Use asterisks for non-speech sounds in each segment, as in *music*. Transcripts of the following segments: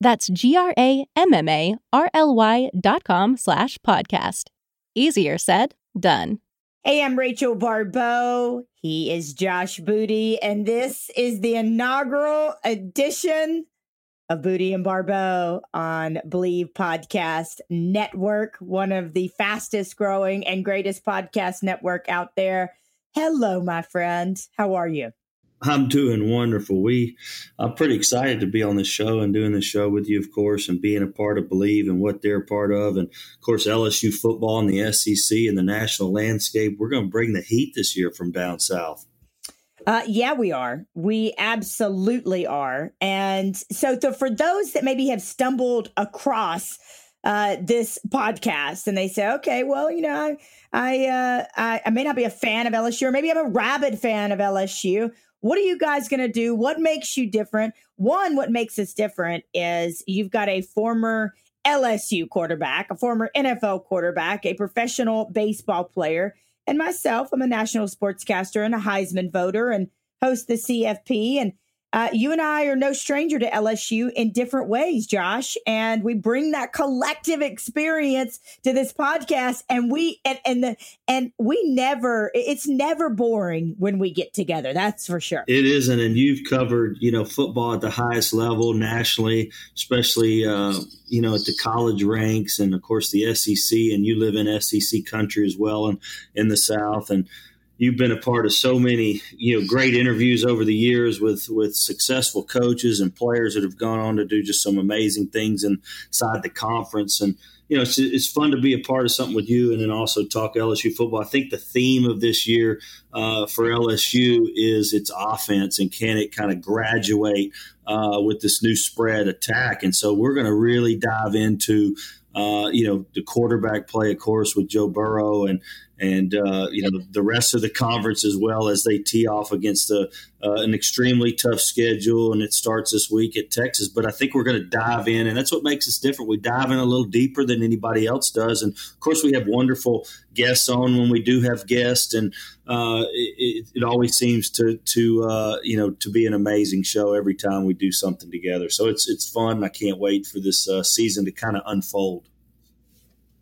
That's G-R-A-M-M-A-R-L-Y dot com slash podcast. Easier said, done. Hey, I'm Rachel Baribeau. He is Josh Booty, and this is the inaugural edition of Booty and Baribeau on Bleav Podcast Network, one of the fastest growing and greatest podcast network out there. Hello, my friend. How are you? I'm doing wonderful. We, I'm pretty excited to be on this show and doing this show with you, of course, and being a part of Bleav and what they're a part of, and of course LSU football and the SEC and the national landscape. We're going to bring the heat this year from down south. Uh, yeah, we are. We absolutely are. And so, so for those that maybe have stumbled across uh, this podcast and they say, okay, well, you know, I, I, uh, I, I may not be a fan of LSU, or maybe I'm a rabid fan of LSU. What are you guys going to do? What makes you different? One, what makes us different is you've got a former LSU quarterback, a former NFL quarterback, a professional baseball player and myself, I'm a national sportscaster and a Heisman voter and host the CFP. And uh, you and I are no stranger to LSU in different ways, Josh, and we bring that collective experience to this podcast. And we and and the and we never it's never boring when we get together. That's for sure. It isn't, and you've covered you know football at the highest level nationally, especially uh, you know at the college ranks, and of course the SEC. And you live in SEC country as well, and in the South, and you've been a part of so many you know great interviews over the years with with successful coaches and players that have gone on to do just some amazing things inside the conference and you know it's, it's fun to be a part of something with you and then also talk LSU football. I think the theme of this year uh, for LSU is its offense and can it kind of graduate uh, with this new spread attack and so we're going to really dive into uh, you know the quarterback play of course with Joe Burrow and and uh, you know the rest of the conference as well as they tee off against a, uh, an extremely tough schedule and it starts this week at Texas. But I think we're going to dive in, and that's what makes us different. We dive in a little deeper than anybody else does, and of course we have wonderful guests on when we do have guests, and uh, it, it, always seems to to uh, you know to be an amazing show every time we do something together. So it's it's fun. I can't wait for this uh, season to kind of unfold.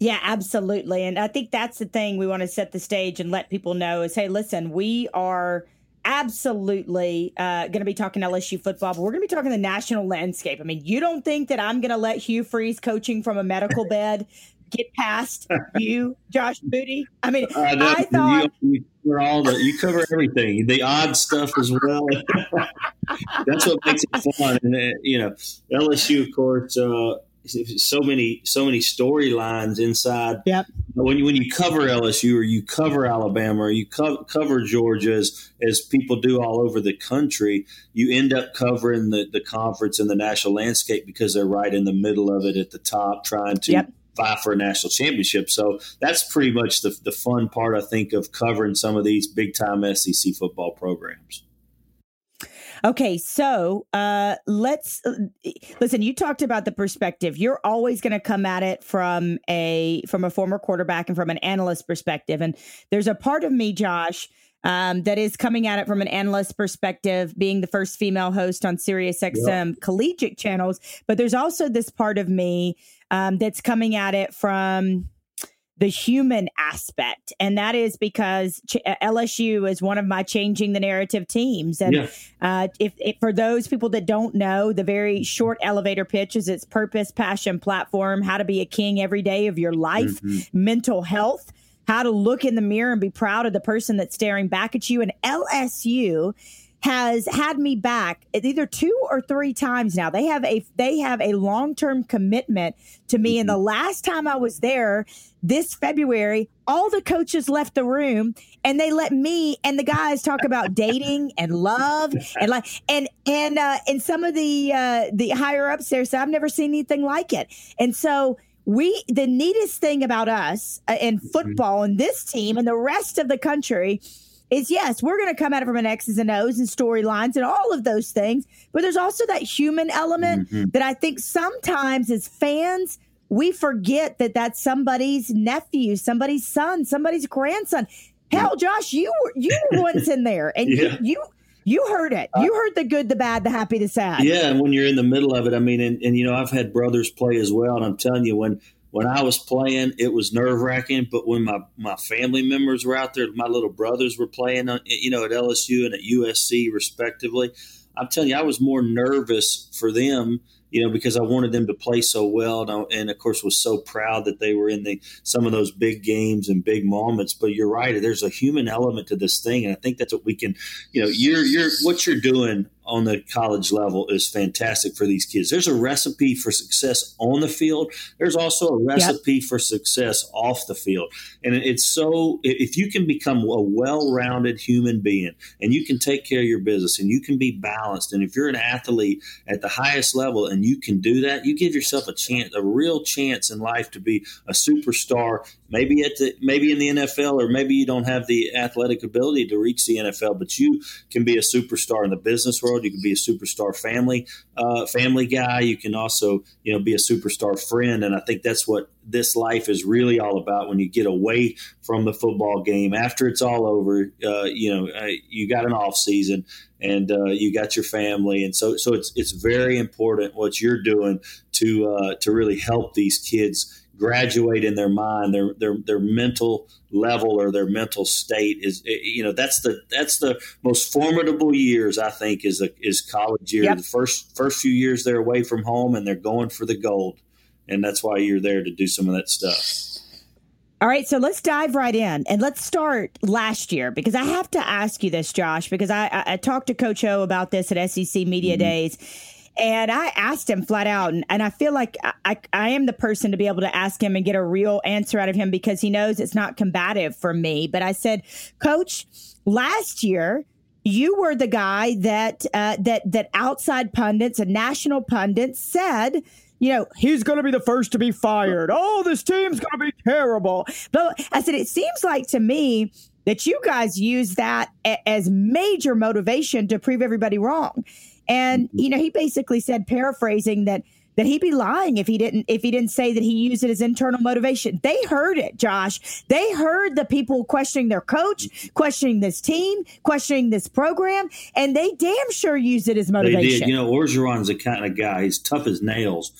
Yeah, absolutely. And I think that's the thing we want to set the stage and let people know is hey, listen, we are absolutely uh, going to be talking LSU football, but we're going to be talking the national landscape. I mean, you don't think that I'm going to let Hugh Freeze coaching from a medical bed get past *laughs* you, Josh Booty? I mean, uh, I thought. You, you, cover all the, you cover everything, the odd stuff as well. *laughs* That's what makes it fun. And, uh, you know, LSU, of course, uh, so many so many storylines inside. Yep. When you when you cover LSU or you cover Alabama or you co- cover Georgia as, as people do all over the country, you end up covering the, the conference and the national landscape because they're right in the middle of it at the top, trying to. Yep vie for a national championship. So that's pretty much the, the fun part, I think, of covering some of these big time SEC football programs. Okay, so uh, let's uh, listen. You talked about the perspective. You're always going to come at it from a from a former quarterback and from an analyst perspective. And there's a part of me, Josh, um, that is coming at it from an analyst perspective, being the first female host on SiriusXM yep. collegiate channels. But there's also this part of me um, that's coming at it from the human aspect. And that is because Ch- uh, LSU is one of my changing the narrative teams. And yeah. uh, if, if, for those people that don't know, the very short elevator pitch is its purpose, passion, platform, how to be a king every day of your life, mm-hmm. mental health. how to look in the mirror and be proud of the person that's staring back at you. And LSU has had me back either two or three times now. They have a they have a long term commitment to me. Mm-hmm. And the last time I was there, this February, all the coaches left the room and they let me and the guys talk about dating and love and like and and uh, and some of the uh, the higher ups there said I've never seen anything like it. And so we the neatest thing about us uh, in mm-hmm. football and this team and the rest of the country is yes, we're going to come at it from an X's and O's and storylines and all of those things. But there's also that human element mm-hmm. that I think sometimes as fans, we forget that that's somebody's nephew, somebody's son, somebody's grandson. Hell, Josh, you were you were *laughs* once in there, and yeah. you, you you heard it. You heard the good, the bad, the happy, the sad. Yeah, and when you're in the middle of it, I mean, and, and you know, I've had brothers play as well, and I'm telling you, when when I was playing, it was nerve wracking. But when my, my family members were out there, my little brothers were playing, uh, you know, at LSU and at USC, respectively. I'm telling you, I was more nervous for them you know, because I wanted them to play so well, and, I, and, of course was so proud that they were in the some of those big games and big moments. But you're right; there's a human element to this thing, and I think that's what we can, you know, you're you're what you're doing on the college level is fantastic for these kids. There's a recipe for success on the field. There's also a recipe yep. for success off the field. And it's so, if you can become a well rounded human being and you can take care of your business and you can be balanced, and if you're an athlete at the highest level and you can do that, you give yourself a chance, a real chance in life to be a superstar maybe at the maybe in the NFL or maybe you don't have the athletic ability to reach the NFL, but you can be a superstar in the business world. You can be a superstar family uh, family guy. You can also you know be a superstar friend, and I think that's what this life is really all about. When you get away from the football game after it's all over, uh, you know uh, you got an off season and uh, you got your family, and so so it's it's very important what you're doing to uh, to really help these kids graduate in their mind their their their mental level or their mental state is eh, you know that's the that's the most formidable years I think is a, is college year yep. the first first few years they're away from home and they're going for the gold and that's why you're there to do some of that stuff all right, so let's dive right in and let's start last year because I have to ask you this, Josh, because I, I, I talked to Coach O about this at SEC Media mm-hmm. Days and I asked him flat out, and, and I feel like I, I am the person to be able to ask him and get a real answer out of him because he knows it's not combative for me. But I said, Coach, last year, you were the guy that uh, that that outside pundits and national pundits said you know, he's going to be the first to be fired. Oh, this team's going to be terrible. But I said, it seems like to me that you guys use that a- as major motivation to prove everybody wrong. And mm-hmm. you know, he basically said, paraphrasing that that he'd be lying if he didn't if he didn't say that he used it as internal motivation. They heard it, Josh. They heard the people questioning their coach, questioning this team, questioning this program, and they damn sure used it as motivation. They did. You know, Orgeron's the kind of guy. He's tough as nails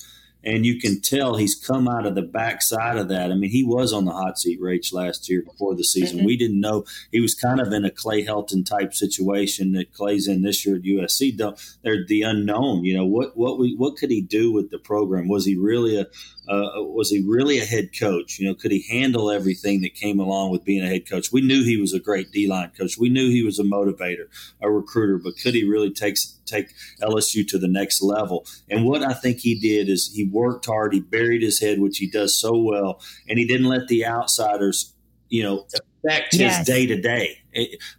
and you can tell he's come out of the backside of that. I mean, he was on the hot seat race last year before the season. Mm-hmm. We didn't know he was kind of in a Clay Helton type situation that Clay's in this year at USC. They're the unknown. You know what what we, what could he do with the program? Was he really a uh, was he really a head coach? You know, could he handle everything that came along with being a head coach? We knew he was a great D line coach. We knew he was a motivator, a recruiter, but could he really take take LSU to the next level? And what I think he did is he worked hard. He buried his head, which he does so well, and he didn't let the outsiders, you know, affect yes. his day to day.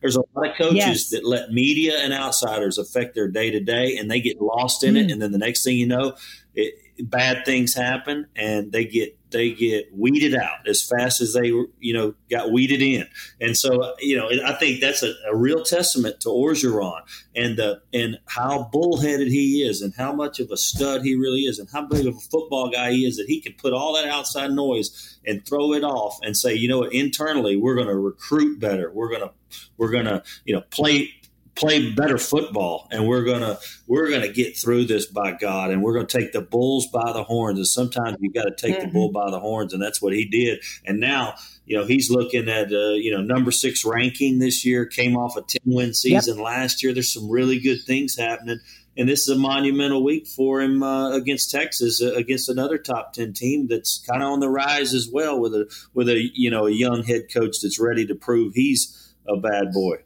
There's a lot of coaches yes. that let media and outsiders affect their day to day, and they get lost in mm. it. And then the next thing you know, it, bad things happen and they get they get weeded out as fast as they you know got weeded in. And so you know i think that's a, a real testament to orgeron and the and how bullheaded he is and how much of a stud he really is and how big of a football guy he is that he can put all that outside noise and throw it off and say you know what? Internally we're going to recruit better. We're going to we're going to you know play play better football and we're gonna we're gonna get through this by God and we're gonna take the bulls by the horns and sometimes you got to take mm-hmm. the bull by the horns and that's what he did and now you know he's looking at uh, you know number six ranking this year came off a 10 win season yep. last year there's some really good things happening and this is a monumental week for him uh, against Texas, uh, against another top ten team that's kind of on the rise as well, with a with a you know a young head coach that's ready to prove he's a bad boy.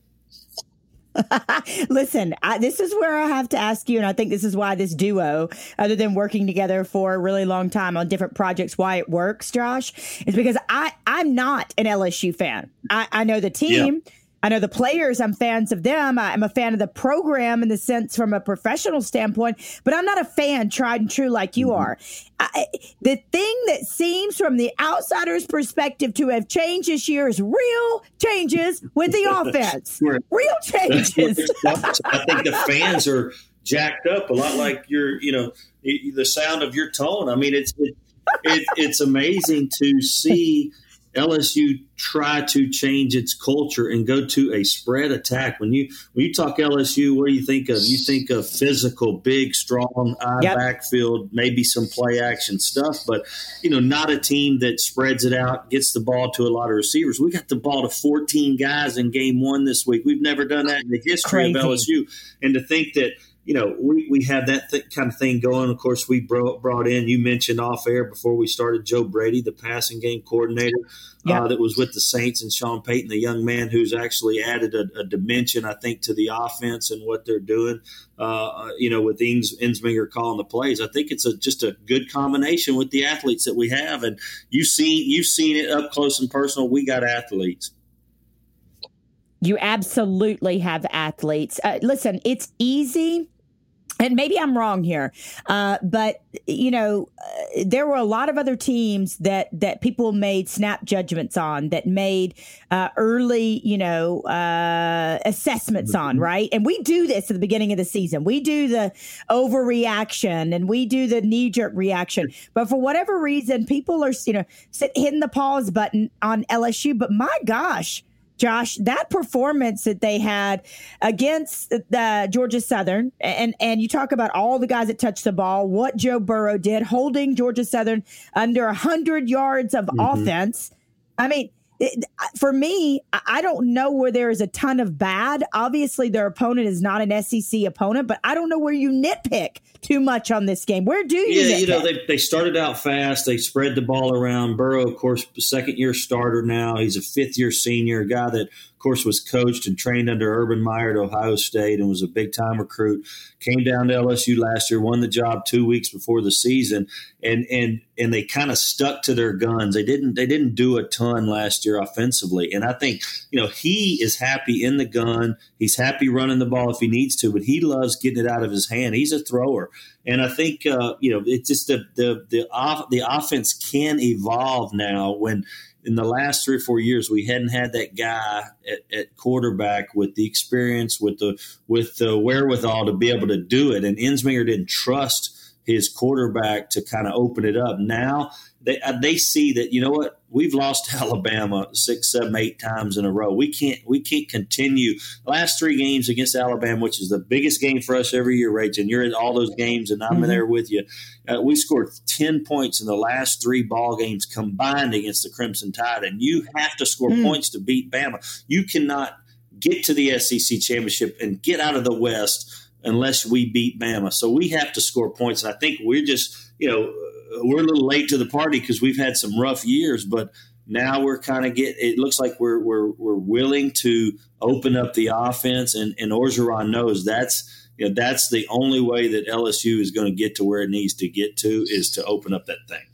*laughs* Listen, I, this is where I have to ask you, and I think this is why this duo, other than working together for a really long time on different projects, why it works, Josh, is because I I'm not an LSU fan. I, I know the team. Yeah. I know the players, I'm fans of them. I'm a fan of the program in the sense from a professional standpoint, but I'm not a fan tried and true like you mm-hmm. are. I, the thing that seems from the outsider's perspective to have changed this year is real changes with the *laughs* offense. Real changes. I think the fans are jacked up a lot like your, you know, the sound of your tone. I mean, it's, it, it, it's amazing to see LSU try to change its culture and go to a spread attack. When you when you talk LSU, what do you think of? You think of physical, big, strong eye yep. backfield, maybe some play action stuff, but you know, not a team that spreads it out, gets the ball to a lot of receivers. We got the ball to 14 guys in game one this week. We've never done that in the history Crazy. of LSU. And to think that you know, we, we have that th- kind of thing going. Of course, we brought, brought in, you mentioned off air before we started, Joe Brady, the passing game coordinator yeah. uh, that was with the Saints, and Sean Payton, the young man who's actually added a, a dimension, I think, to the offense and what they're doing, uh, you know, with Ings, Ensminger calling the plays. I think it's a, just a good combination with the athletes that we have. And you've seen, you've seen it up close and personal. We got athletes. You absolutely have athletes. Uh, listen, it's easy and maybe I'm wrong here, uh, but you know, uh, there were a lot of other teams that that people made snap judgments on, that made uh, early, you know, uh, assessments on, mm-hmm. right? And we do this at the beginning of the season. We do the overreaction and we do the knee jerk reaction. But for whatever reason, people are, you know, hitting the pause button on LSU. But my gosh Josh, that performance that they had against the Georgia Southern, and and you talk about all the guys that touched the ball, what Joe Burrow did, holding Georgia Southern under hundred yards of mm-hmm. offense. I mean, it, for me, I don't know where there is a ton of bad. Obviously, their opponent is not an SEC opponent, but I don't know where you nitpick too much on this game. Where do you? Yeah, you know, they, they started out fast. They spread the ball around. Burrow, of course, second year starter now. He's a fifth year senior, a guy that course, was coached and trained under Urban Meyer at Ohio State and was a big time recruit. Came down to LSU last year, won the job two weeks before the season, and and and they kind of stuck to their guns. They didn't they didn't do a ton last year offensively, and I think you know he is happy in the gun. He's happy running the ball if he needs to, but he loves getting it out of his hand. He's a thrower, and I think uh, you know it's just the the the off, the offense can evolve now when in the last three or four years, we hadn't had that guy at, at, quarterback with the experience, with the with the wherewithal to be able to do it. And Ensminger didn't trust his quarterback to kind of open it up. Now they uh, they see that you know what we've lost *laughs* Alabama six, seven, eight times in a row. We can't we can't continue. Last three games against Alabama, which is the biggest game for us every year, Rach, and you're in all those games, and I'm mm-hmm. there with you. Uh, we scored ten points in the last three ball games combined against the Crimson Tide, and you have to score mm-hmm. points to beat Bama. You cannot get to the SEC championship and get out of the West unless we beat Bama. So we have to score points, and I think we're just you know we're a little late to the party because we've had some rough years, but now we're kind of get. It looks like we're we're we're willing to open up the offense, and and Orgeron knows that's you know that's the only way that LSU is going to get to where it needs to get to is to open up that thing.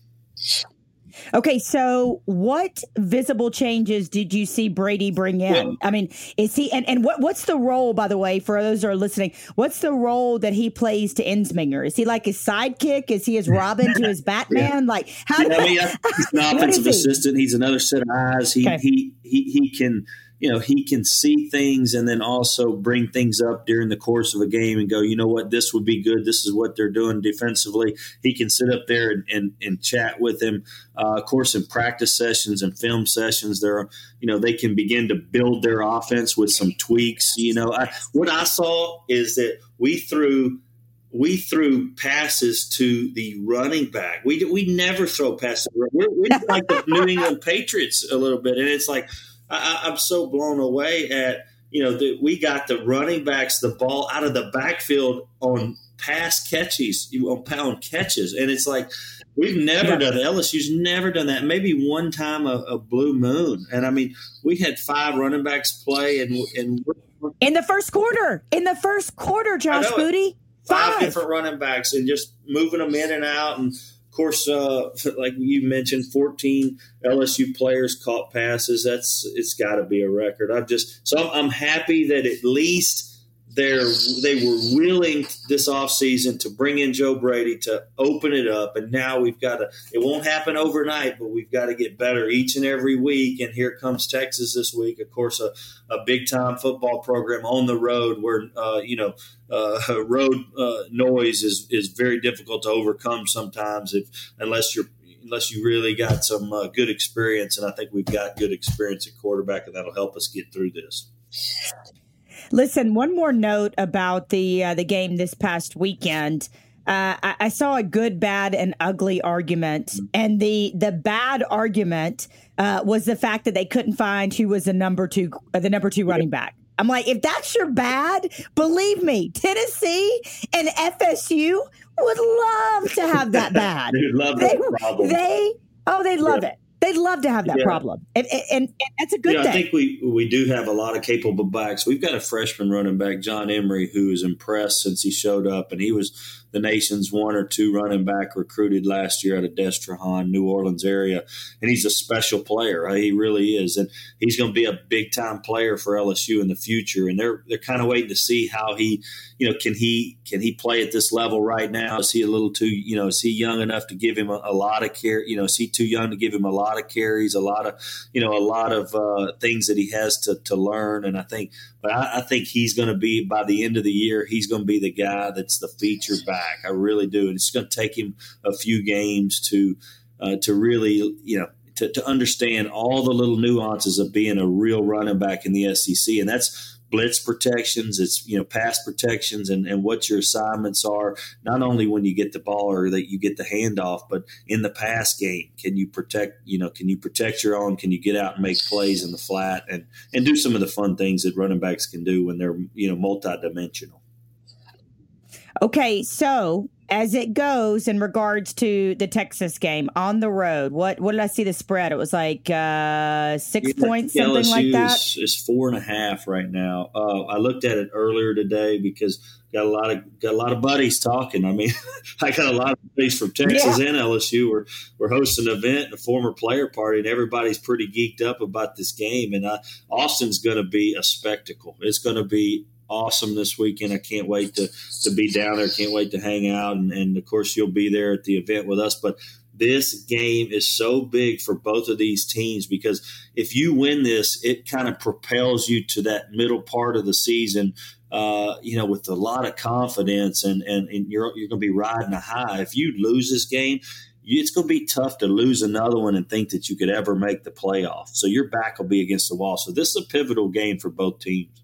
Okay, so what visible changes did you see Brady bring in? Yeah. I mean, is he and, and what what's the role, by the way, for those who are listening? What's the role that he plays to Ensminger? Is he like his sidekick? Is he his Robin to his *laughs* Batman? yeah. Like how? Yeah, I mean, he's an *laughs* offensive assistant. He's another set of eyes. He okay. he he he can you know, he can see things and then also bring things up during the course of a game and go, you know what, this would be good. This is what they're doing defensively. He can sit up there and, and, and chat with him. Uh, of course, in practice sessions and film sessions, there, you know, they can begin to build their offense with some tweaks. You know, I, what I saw is that we threw we threw passes to the running back. We we never throw passes. We're, we're like the New England Patriots a little bit, and it's like I, am so blown away at you know, the, we got the running backs the ball out of the backfield on pass catches, on pound catches, and it's like we've never yeah. done. LSU's never done that. Maybe one time a, a, blue moon, and I mean, we had five running backs play, and and in the first quarter, in the first quarter, Josh Booty, five. five different running backs, and just moving them in and out, and course, uh, *laughs* like you mentioned, 14 LSU players caught passes. That's it's got to be a record. I've just so I'm happy that at least they're they were willing this offseason to bring in Joe Brady to open it up and now we've got to it won't happen overnight but we've got to get better each and every week and here comes Texas this week of course a, a big time football program on the road where uh, you know uh, *laughs* road uh, noise is is very difficult to overcome sometimes if unless you're unless you really got some uh, good experience and I think we've got good experience at quarterback and that'll help us get through this. Listen, one more note about the uh, the game this past weekend. Uh, I, I, saw a good, bad, and ugly argument, mm-hmm. and the the bad argument uh, was the fact that they couldn't find who was the number two uh, the number two running back. I'm like, if that's your bad, believe me, Tennessee and FSU would love to have that *laughs* bad. they love they, problem. They oh, they love yeah. it. They'd love to have that yeah. problem, and, and, and, that's a good you know, thing. I think we we do have a lot of capable backs. We've got a freshman running back, John Emery, who is impressed since he showed up, and he was the nation's one or two running back recruited last year out of Destrehan, New Orleans area, and he's a special player. He really is, and he's going to be a big time player for LSU in the future. And they're they're kind of waiting to see how he, you know, can he can he play at this level right now? Is he a little too, you know, is he young enough to give him a, a lot of care? You know, is he too young to give him a lot of carries, a lot of, you know, a lot of uh, things that he has to to learn? And I think but I, I think he's going to be by the end of the year. He's going to be the guy that's the feature back. I really do, and it's going to take him a few games to uh, to really, you know, to, to understand all the little nuances of being a real running back in the SEC, and that's blitz protections, it's you know pass protections, and, and what your assignments are. Not only when you get the ball or that you get the handoff, but in the pass game, can you protect? You know, can you protect your own? Can you get out and make plays in the flat and and do some of the fun things that running backs can do when they're you know multidimensional. Okay, so as it goes in regards to the Texas game on the road, what what did I see the spread? It was like uh, six yeah, points, something LSU like that. Is, is four and a half right now. Uh, I looked at it earlier today because got a lot of got a lot of buddies talking. I mean, *laughs* I got a lot of buddies from Texas yeah. and LSU. We're we're hosting an event, a former player party, and everybody's pretty geeked up about this game. And uh, Austin's going to be a spectacle. It's going to be awesome this weekend. I can't wait to to be down there. Can't wait to hang out, and, and of course you'll be there at the event with us. But this game is so big for both of these teams because if you win this, it kind of propels you to that middle part of the season. Uh, you know, with a lot of confidence, and and, and you're you're going to be riding a high. If you lose this game, it's going to be tough to lose another one and think that you could ever make the playoff. So your back will be against the wall. So this is a pivotal game for both teams.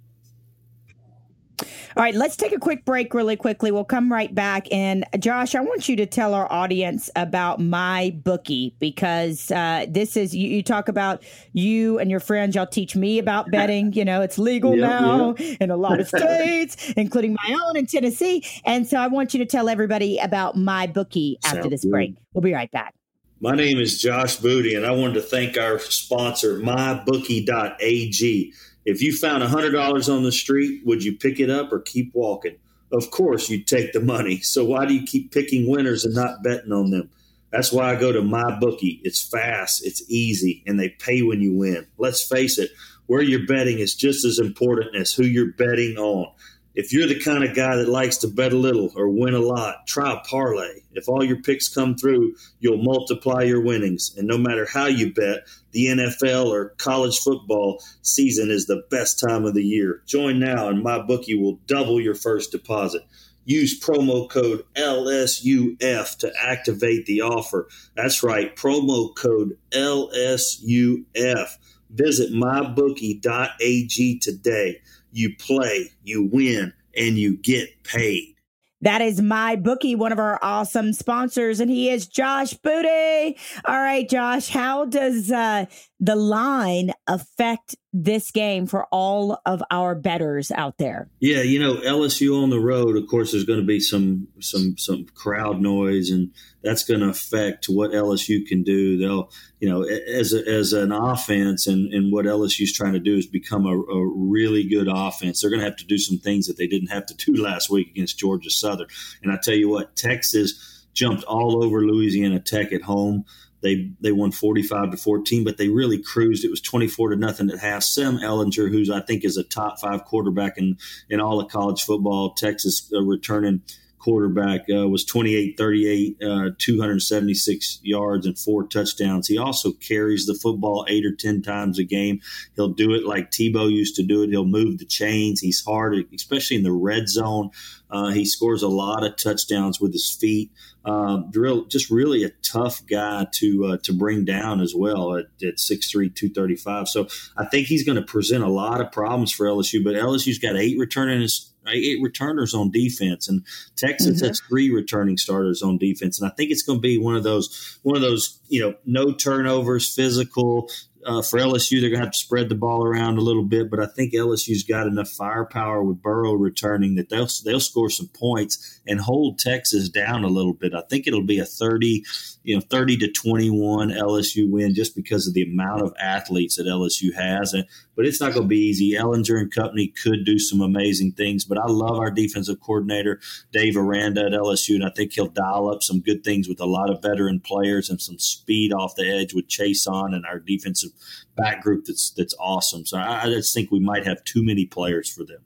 All right, let's take a quick break really quickly. We'll come right back. And Josh, I want you to tell our audience about my bookie because uh, this is you, you, talk about you and your friends. Y'all teach me about *laughs* betting. You know, it's legal yep, now yep. in a lot of *laughs* states, including my own in Tennessee. And so I want you to tell everybody about my bookie after Sounds this good. break. We'll be right back. My name is Josh Booty, and I wanted to thank our sponsor, mybookie.ag. If you found $100 on the street, would you pick it up or keep walking? Of course, you'd take the money. So why do you keep picking winners and not betting on them? That's why I go to my bookie. It's fast, it's easy, and they pay when you win. Let's face it, where you're betting is just as important as who you're betting on. If you're the kind of guy that likes to bet a little or win a lot, try a parlay. If all your picks come through, you'll multiply your winnings. And no matter how you bet, the NFL or college football season is the best time of the year. Join now, and my bookie will double your first deposit. Use promo code LSUF to activate the offer. That's right, promo code LSUF. Visit mybookie.ag today. You play, you win, and you get paid. That is my bookie, one of our awesome sponsors, and he is Josh Booty. All right, Josh, how does uh, the line affect this game for all of our betters out there? Yeah, you know, LSU on the road, of course, there's going to be some some some crowd noise, and that's going to affect what LSU can do. They'll, you know, as a, as an offense, and and what LSU's trying to do is become a, a really good offense. They're going to have to do some things that they didn't have to do *laughs* last week against Georgia Southern. And I tell you what, Texas jumped all over Louisiana Tech at home. They they won 45 to 14, but they really cruised. It was 24 to nothing at half. Sam Ehlinger, who's I think is a top five quarterback in in all of college football, Texas uh, returning quarterback uh, was 28 38 uh, 276 yards and four touchdowns. He also carries the football eight or ten times a game. He'll do it like tebow used to do it. He'll move the chains. He's hard especially in the red zone. Uh, he scores a lot of touchdowns with his feet. Um, real, just really a tough guy to uh, to bring down as well at, at 6'3", 235. So I think he's going to present a lot of problems for LSU. But LSU's got eight returning eight returners on defense, and Texas mm-hmm. has three returning starters on defense. And I think it's going to be one of those one of those you know no turnovers, physical, uh, for LSU, they're going to have to spread the ball around a little bit, but I think LSU's got enough firepower with Burrow returning that they'll they'll score some points and hold Texas down a little bit. I think it'll be a thirty, you know, thirty to twenty one LSU win just because of the amount of athletes that LSU has. And but it's not going to be easy. Ehlinger and company could do some amazing things, but I love our defensive coordinator Dave Aranda at LSU, and I think he'll dial up some good things with a lot of veteran players and some speed off the edge with Chaisson and our defensive back group that's that's awesome. So I, I just think we might have too many players for them.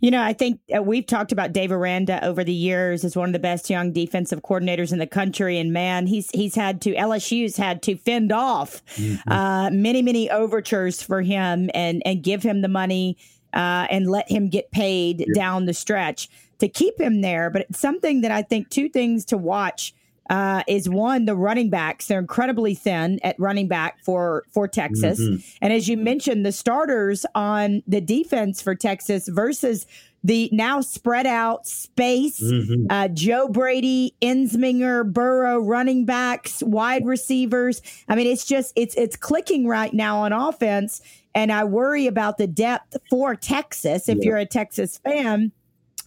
You know, I think uh, we've talked about Dave Aranda over the years as one of the best young defensive coordinators in the country, and man, he's he's had to LSU's had to fend off mm-hmm. uh, many many overtures for him and and give him the money uh, and let him get paid down the stretch to keep him there. But it's something that I think two things to watch uh, is one the running backs. They're incredibly thin at running back for for Texas, mm-hmm. and as you mentioned, the starters on the defense for Texas versus the now spread out space. Mm-hmm. Uh, Joe Brady, Ensminger, Burrow, running backs, wide receivers. I mean, it's just it's it's clicking right now on offense, and I worry about the depth for Texas. If yeah. you're a Texas fan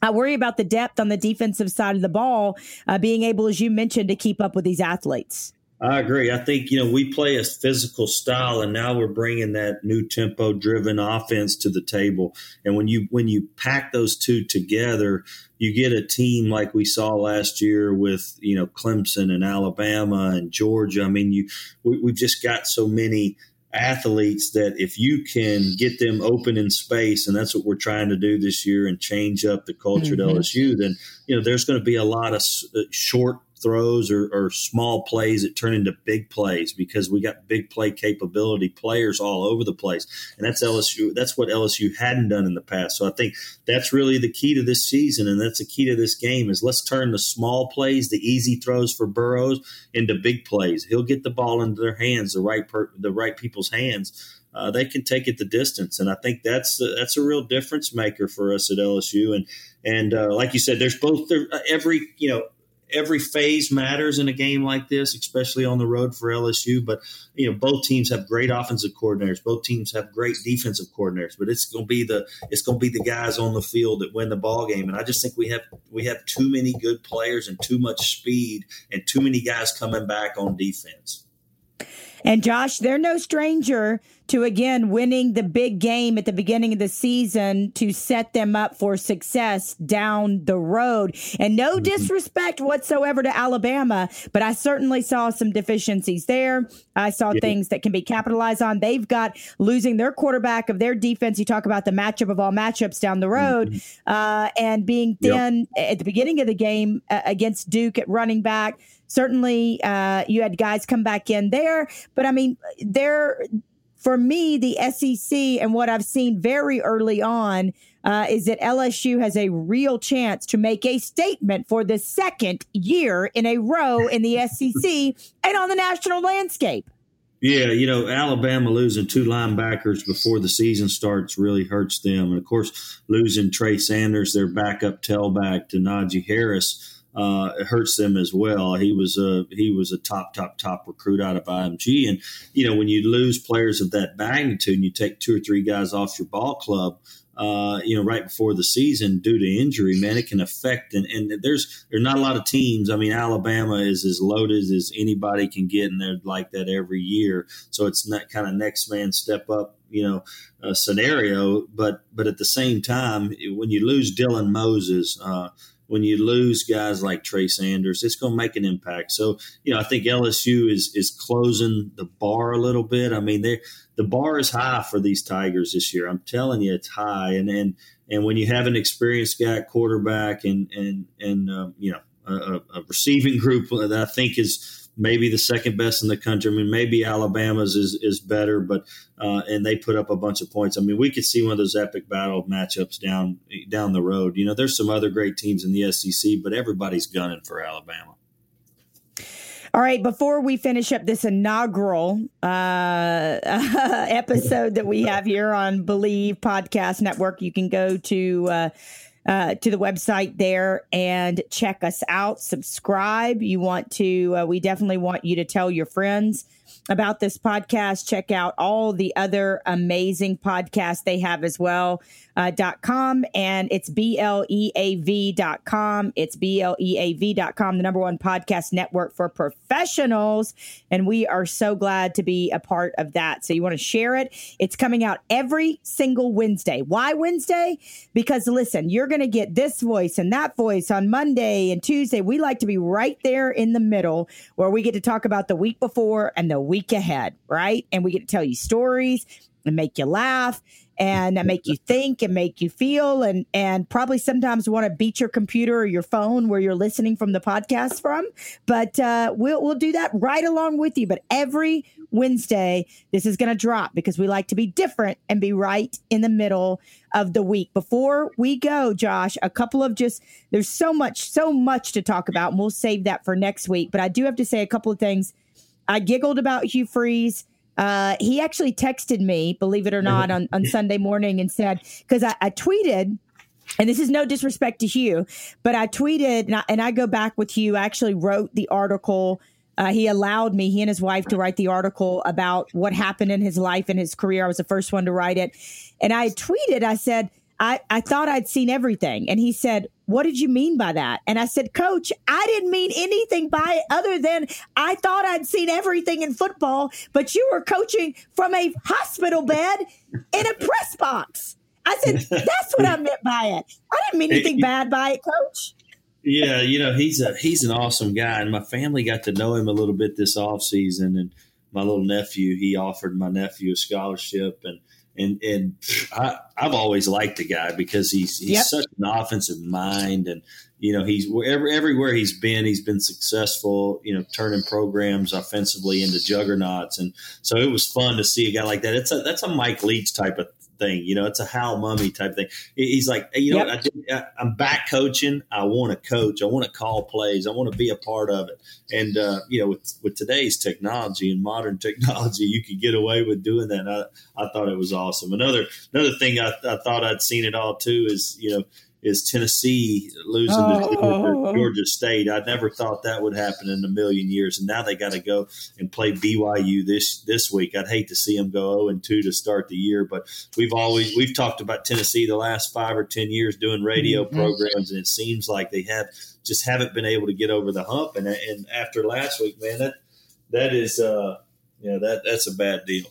I worry about the depth on the defensive side of the ball, uh, being able, as you mentioned, to keep up with these athletes. I agree. I think you know we play a physical style, and now we're bringing that new tempo-driven offense to the table. And when you when you pack those two together, you get a team like we saw last year with you know Clemson and Alabama and Georgia. I mean, you we, we've just got so many athletes that if you can get them open in space, and that's what we're trying to do this year and change up the culture mm-hmm. at LSU, then you know there's going to be a lot of uh, short throws or, or, small plays that turn into big plays because we got big play capability players all over the place. And that's LSU. That's what LSU hadn't done in the past. So I think that's really the key to this season. And that's the key to this game is let's turn the small plays, the easy throws for Burrows into big plays. He'll get the ball into their hands, the right, per, the right people's hands. Uh, they can take it the distance, and I think that's that's a real difference maker for us at LSU. And and uh, like you said, there's both there, every you know every phase matters in a game like this, especially on the road for LSU. But you know, both teams have great offensive coordinators. Both teams have great defensive coordinators. But it's going to be the it's going to be the guys on the field that win the ball game. And I just think we have we have too many good players and too much speed and too many guys coming back on defense. And Josh, they're no stranger to again winning the big game at the beginning of the season to set them up for success down the road. And no mm-hmm. disrespect whatsoever to Alabama, but I certainly saw some deficiencies there. I saw yeah. things that can be capitalized on. They've got losing their quarterback of their defense. You talk about the matchup of all matchups down the road mm-hmm. uh, and being thin yep. at the beginning of the game uh, against Duke at running back. Certainly, uh, you had guys come back in there, but I mean, they're for me, the SEC and what I've seen very early on uh, is that LSU has a real chance to make a statement for the second year in a row in the *laughs* SEC and on the national landscape. Yeah, you know, Alabama losing two linebackers before the season starts really hurts them. And of course, losing Trey Sanders, their backup tailback, to Najee Harris, uh, it hurts them as well. He was a he was a top top top recruit out of IMG, and you know when you lose players of that magnitude, and you take two or three guys off your ball club. Uh, you know, right before the season due to injury, man, it can affect. And, and there's there's not a lot of teams. I mean, Alabama is as loaded as anybody can get, and they're like that every year. So it's not kind of next man step up, you know, uh, scenario. But but at the same time, when you lose Dylan Moses, uh, when you lose guys like Trey Sanders, it's going to make an impact. So, you know, I think LSU is is closing the bar a little bit. I mean, they the bar is high for these Tigers this year. I'm telling you, it's high. And and and when you have an experienced guy quarterback and and and um, you know a, a receiving group that I think is maybe the second best in the country. I mean, maybe Alabama's is is better, but uh, and they put up a bunch of points. I mean, we could see one of those epic battle matchups down down the road. You know, there's some other great teams in the SEC, but everybody's gunning for Alabama. All right, before we finish up this inaugural uh, *laughs* episode that we have here on Bleav Podcast Network, you can go to uh, uh, to the website there and check us out. Subscribe. You want to, uh, we definitely want you to tell your friends about this podcast. Check out all the other amazing podcasts they have as well uh, dot com and it's B-L-E-A-V dot com. It's B-L-E-A-V dot com, the number one podcast network for professionals. And we are so glad to be a part of that. So you want to share it. It's coming out every single Wednesday. Why Wednesday? Because listen, you're going to get this voice and that voice on Monday and Tuesday. We like to be right there in the middle where we get to talk about the week before and the week ahead, right? And we get to tell you stories and make you laugh and make you think and make you feel and and probably sometimes want to beat your computer or your phone where you're listening from the podcast from. But uh, we'll we'll do that right along with you. But every Wednesday this is going to drop because we like to be different and be right in the middle of the week. Before we go Josh a couple of just there's so much so much to talk about and we'll save that for next week. But I do have to say a couple of things I giggled about Hugh Freeze uh, he actually texted me, believe it or not, on, on Sunday morning and said, because I, I, tweeted, and this is no disrespect to Hugh, but I tweeted, and I, and I go back with Hugh, I actually wrote the article. Uh, he allowed me, he and his wife, to write the article about what happened in his life and his career. I was the first one to write it. And I tweeted, I said, I, I thought I'd seen everything. And he said, What did you mean by that? And I said, Coach, I didn't mean anything by it other than I thought I'd seen everything in football, but you were coaching from a hospital bed in a press box. I said, *laughs* That's what I meant by it. I didn't mean anything bad by it, Coach. Yeah, you know, he's a he's an awesome guy. And my family got to know him a little bit this off season and my little nephew, he offered my nephew a scholarship and and and I, have always liked the guy because he's he's yep. such an offensive mind, and you know he's wherever everywhere he's been, he's been successful. You know, turning programs offensively into juggernauts, and so it was fun to see a guy like that. It's a that's a Mike Leach type of thing. You know, it's a Hal Mumme type thing. He's like, you know, yep. I, am back coaching. I want to coach. I want to call plays. I want to be a part of it. And uh, you know, with with today's technology and modern *laughs* technology, you could get away with doing that. I, I thought it was awesome. Another another thing I, I thought I'd seen it all too is you know is Tennessee losing oh. to Georgia, Georgia, State. I never thought that would happen in a million years, and now they got to go and play BYU this this week. I'd hate to see them go zero and two to start the year, but we've always we've talked about Tennessee the last five or ten years doing radio mm-hmm. programs, and it seems like they have just haven't been able to get over the hump. And and after last week, man, that that is uh yeah that that's a bad deal.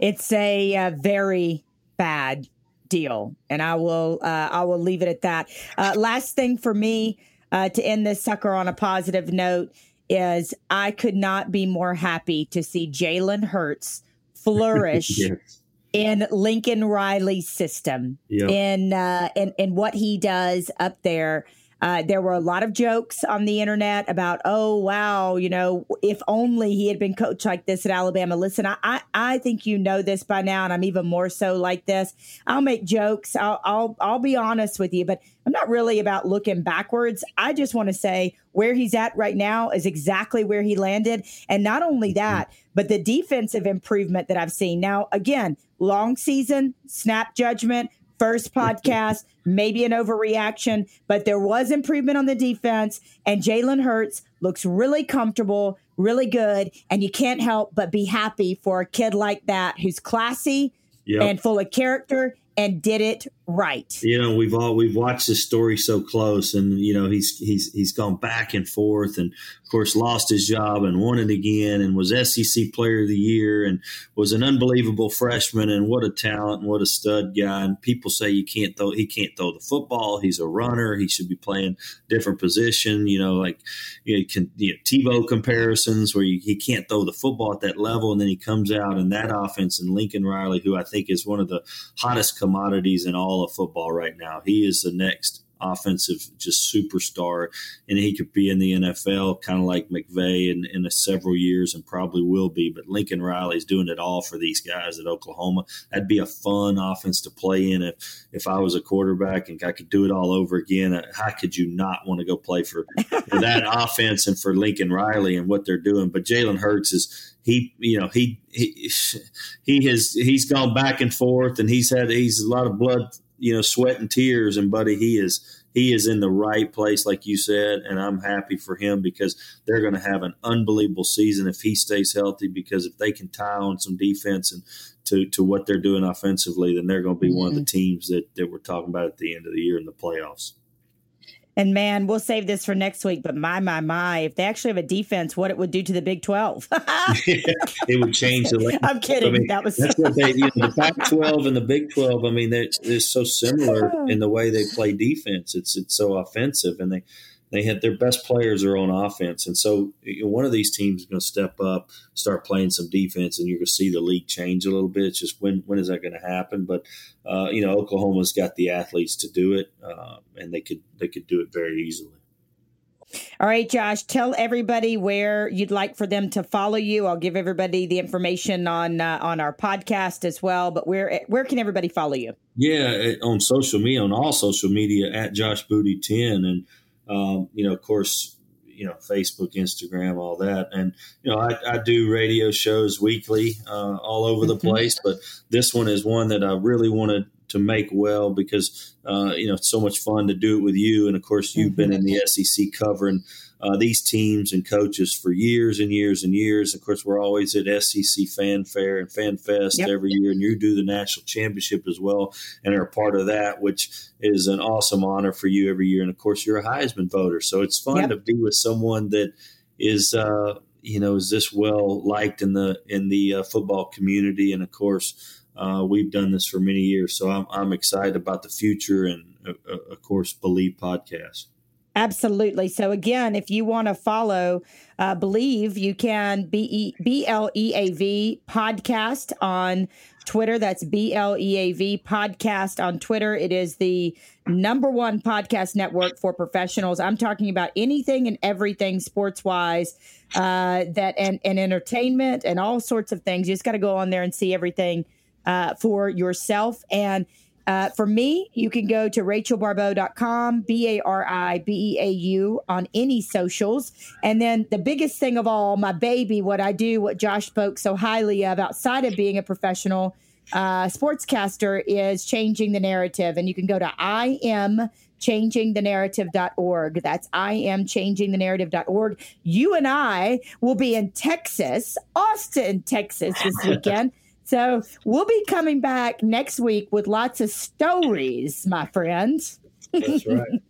It's a uh, very bad deal. And I will uh, I will leave it at that. Uh, last thing for me uh, to end this sucker on a positive note is I could not be more happy to see Jalen Hurts *laughs* flourish. yes. In Lincoln Riley's system, yep. in uh, in in what he does up there, uh, there were a lot of jokes on the internet about, oh wow, you know, if only he had been coached like this at Alabama. Listen, I, I, I think you know this by now, and I'm even more so like this. I'll make jokes. I'll, I'll, I'll be honest with you, but I'm not really about looking backwards. I just want to say where he's at right now is exactly where he landed, and not only mm-hmm. that, but the defensive improvement that I've seen. Now, again, long season, snap judgment first podcast, maybe an overreaction, but there was improvement on the defense. And Jalen Hurts looks really comfortable, really good. And you can't help but be happy for a kid like that who's classy yep. and full of character and did it right. You know, we've all we've watched this story so close, and you know he's he's he's gone back and forth, and of course lost his job and won it again, and was SEC Player of the Year, and was an unbelievable freshman, and what a talent and what a stud guy. And people say you can't throw he can't throw the football. He's a runner. He should be playing different position. You know, like you know, can, you know Tebow comparisons where you, he can't throw the football at that level, and then he comes out in that offense, and Lincoln Riley, who I think is one of the hottest commodities in all of football right now. He is the next offensive just superstar, and he could be in the NFL kind of like McVay in, in several years and probably will be. But Lincoln Riley's doing it all for these guys at Oklahoma. That'd be a fun offense to play in if if I was a quarterback and I could do it all over again. Uh, how could you not want to go play for, for that *laughs* offense and for Lincoln Riley and what they're doing? But Jalen Hurts is he you know he he he has he's gone back and forth and he's had he's a lot of blood you know sweat and tears and buddy he is he is in the right place like you said and i'm happy for him because they're going to have an unbelievable season if he stays healthy because if they can tie on some defense and to, to what they're doing offensively then they're going to be mm-hmm. one of the mm-hmm. teams that, that we're talking about at the end of the year in the playoffs and man, we'll save this for next week. But my, my, my, if they actually have a defense, what it would do to the Big 12. *laughs* yeah, it would change the I'm kidding. I mean, that was that's what they, you know, the Pac 12 and the Big 12. I mean, they're, they're so similar in the way they play defense. It's, it's so offensive and they, they had their best players are on offense, and so you know, one of these teams is going to step up, start playing some defense, and you're going to see the league change a little bit. It's just when when is that going to happen? But uh, you know, Oklahoma's got the athletes to do it, uh, and they could they could do it very easily. All right, Josh, tell everybody where you'd like for them to follow you. I'll give everybody the information on uh, on our podcast as well. But where where can everybody follow you? Yeah, on social media, on all social media at Josh Booty ten, and um, you know, of course, you know, Facebook, Instagram, all that. And, you know, I, I do radio shows weekly uh, all over the mm-hmm. place, but this one is one that I really wanted to make well because, uh, you know, it's so much fun to do it with you. And of course, you've mm-hmm. been in the SEC covering uh, these teams and coaches for years and years and years. Of course, we're always at SEC Fan Fair and Fan Fest yep. every year, and you do the national championship as well and are a part of that, which is an awesome honor for you every year. And of course, you're a Heisman voter, so it's fun yep. to be with someone that is. Uh, you know, is this well liked in the in the uh, football community? And of course, uh, we've done this for many years, so I'm, I'm excited about the future and, uh, uh, of course, Bleav podcast. Absolutely. So again, if you want to follow uh, Bleav, you can B L E A V podcast on Twitter. That's B L E A V podcast on Twitter. It is the number one podcast network for professionals. I'm talking about anything and everything sports wise uh, that and, and entertainment and all sorts of things. You just got to go on there and see everything uh, for yourself and uh, for me, you can go to rachelbaribeau.com, B A R I B E A U, on any socials. And then the biggest thing of all, my baby, what I do, what Josh spoke so highly of outside of being a professional uh, sportscaster, is changing the narrative. And you can go to I am changingthenarrative.org. That's I am changingthenarrative.org. You and I will be in Texas, Austin, Texas this *laughs* weekend. So we'll be coming back next week with lots of stories, my friends. That's right.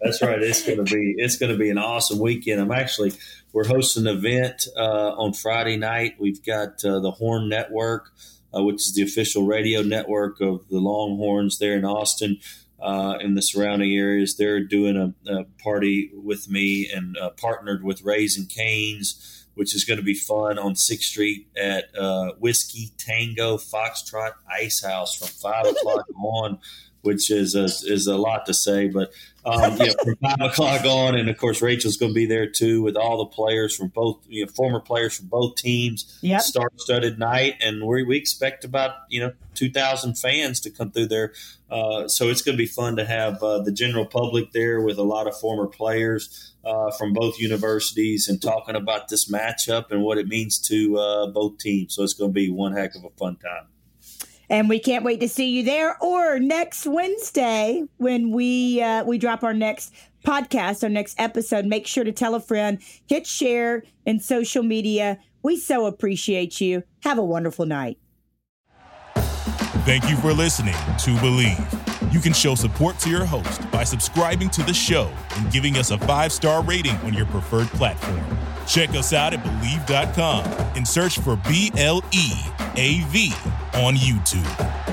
That's right. It's gonna be it's gonna be an awesome weekend. I'm actually we're hosting an event uh, on Friday night. We've got uh, the Horn Network, uh, which is the official radio network of the Longhorns there in Austin. Uh, in the surrounding areas, they're doing a, a party with me and uh, partnered with Raising Canes which is going to be fun on Sixth Street at uh, Whiskey Tango Foxtrot Ice House from five o'clock *laughs* on, which is a, is a lot to say. But um, you know, from *laughs* five o'clock on, and of course Rachel's going to be there too with all the players from both, you know, former players from both teams. Yep. Star-studded night, and we we expect about you know two thousand fans to come through there. Uh, so it's going to be fun to have uh, the general public there with a lot of former players uh, from both universities and talking about this matchup and what it means to uh, both teams. So it's going to be one heck of a fun time. And we can't wait to see you there or next Wednesday when we uh, we drop our next podcast, our next episode. Make sure to tell a friend, hit share in social media. We so appreciate you. Have a wonderful night. Thank you for listening to Bleav. You can show support to your host by subscribing to the show and giving us a five star rating on your preferred platform. Check us out at Bleav.com and search for B L E A V on YouTube.